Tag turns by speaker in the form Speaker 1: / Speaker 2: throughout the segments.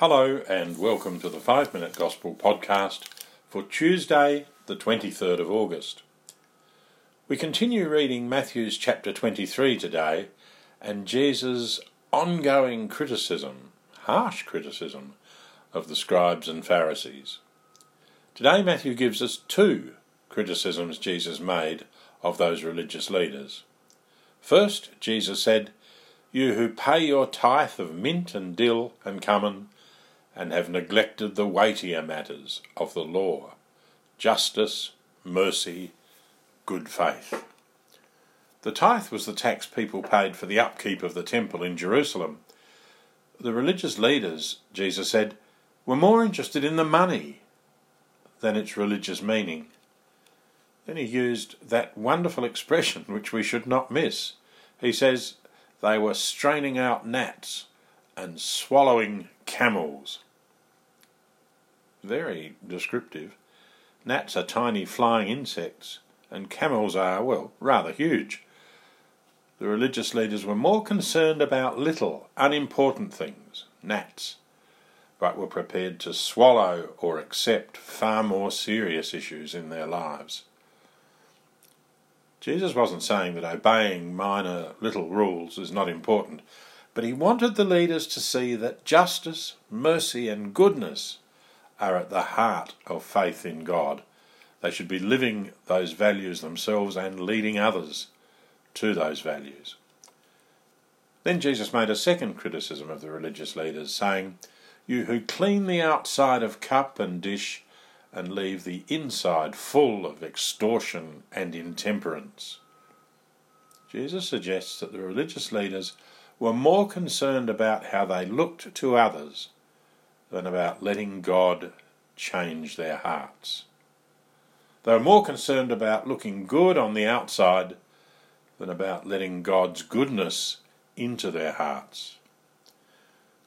Speaker 1: Hello, and welcome to the 5 Minute Gospel podcast for Tuesday, the 23rd of August. We continue reading Matthew's chapter 23 today and Jesus' ongoing criticism, harsh criticism, of the scribes and Pharisees. Today, Matthew gives us two criticisms Jesus made of those religious leaders. First, Jesus said, You who pay your tithe of mint and dill and cumin, and have neglected the weightier matters of the law justice, mercy, good faith. The tithe was the tax people paid for the upkeep of the temple in Jerusalem. The religious leaders, Jesus said, were more interested in the money than its religious meaning. Then he used that wonderful expression which we should not miss. He says, They were straining out gnats and swallowing camels very descriptive. Gnats are tiny flying insects, and camels are, well, rather huge. The religious leaders were more concerned about little, unimportant things, gnats, but were prepared to swallow or accept far more serious issues in their lives. Jesus wasn't saying that obeying minor little rules is not important, but he wanted the leaders to see that justice, mercy, and goodness are at the heart of faith in God. They should be living those values themselves and leading others to those values. Then Jesus made a second criticism of the religious leaders, saying, You who clean the outside of cup and dish and leave the inside full of extortion and intemperance. Jesus suggests that the religious leaders were more concerned about how they looked to others than about letting God change their hearts. They were more concerned about looking good on the outside than about letting God's goodness into their hearts.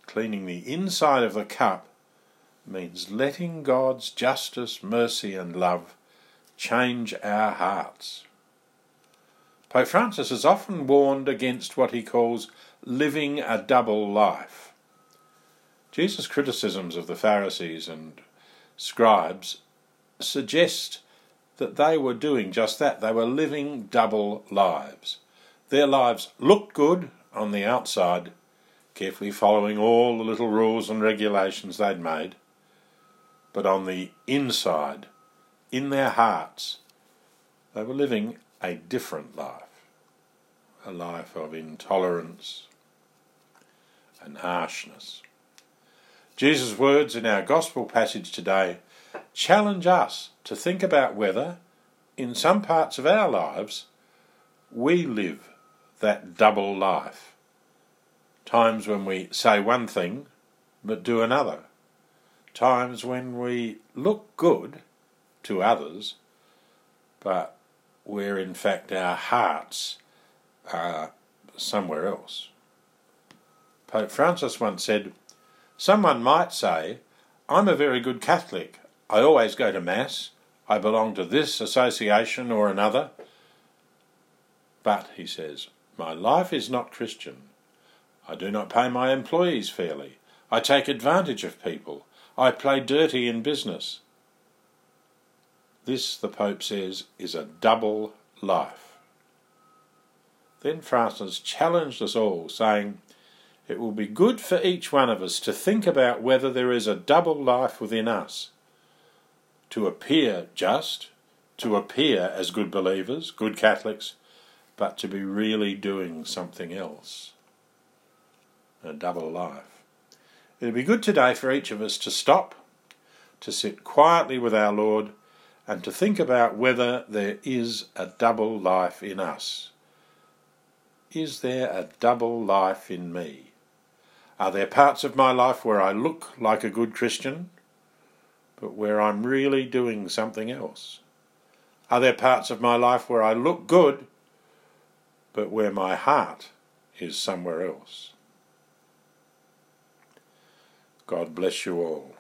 Speaker 1: Cleaning the inside of the cup means letting God's justice, mercy, and love change our hearts. Pope Francis has often warned against what he calls living a double life. Jesus' criticisms of the Pharisees and scribes suggest that they were doing just that. They were living double lives. Their lives looked good on the outside, carefully following all the little rules and regulations they'd made, but on the inside, in their hearts, they were living a different life a life of intolerance and harshness. Jesus' words in our gospel passage today challenge us to think about whether, in some parts of our lives, we live that double life. Times when we say one thing but do another. Times when we look good to others but where in fact our hearts are somewhere else. Pope Francis once said, Someone might say, I'm a very good Catholic. I always go to Mass. I belong to this association or another. But, he says, my life is not Christian. I do not pay my employees fairly. I take advantage of people. I play dirty in business. This, the Pope says, is a double life. Then Francis challenged us all, saying, it will be good for each one of us to think about whether there is a double life within us. To appear just, to appear as good believers, good Catholics, but to be really doing something else. A double life. it would be good today for each of us to stop, to sit quietly with our Lord, and to think about whether there is a double life in us. Is there a double life in me? Are there parts of my life where I look like a good Christian, but where I'm really doing something else? Are there parts of my life where I look good, but where my heart is somewhere else? God bless you all.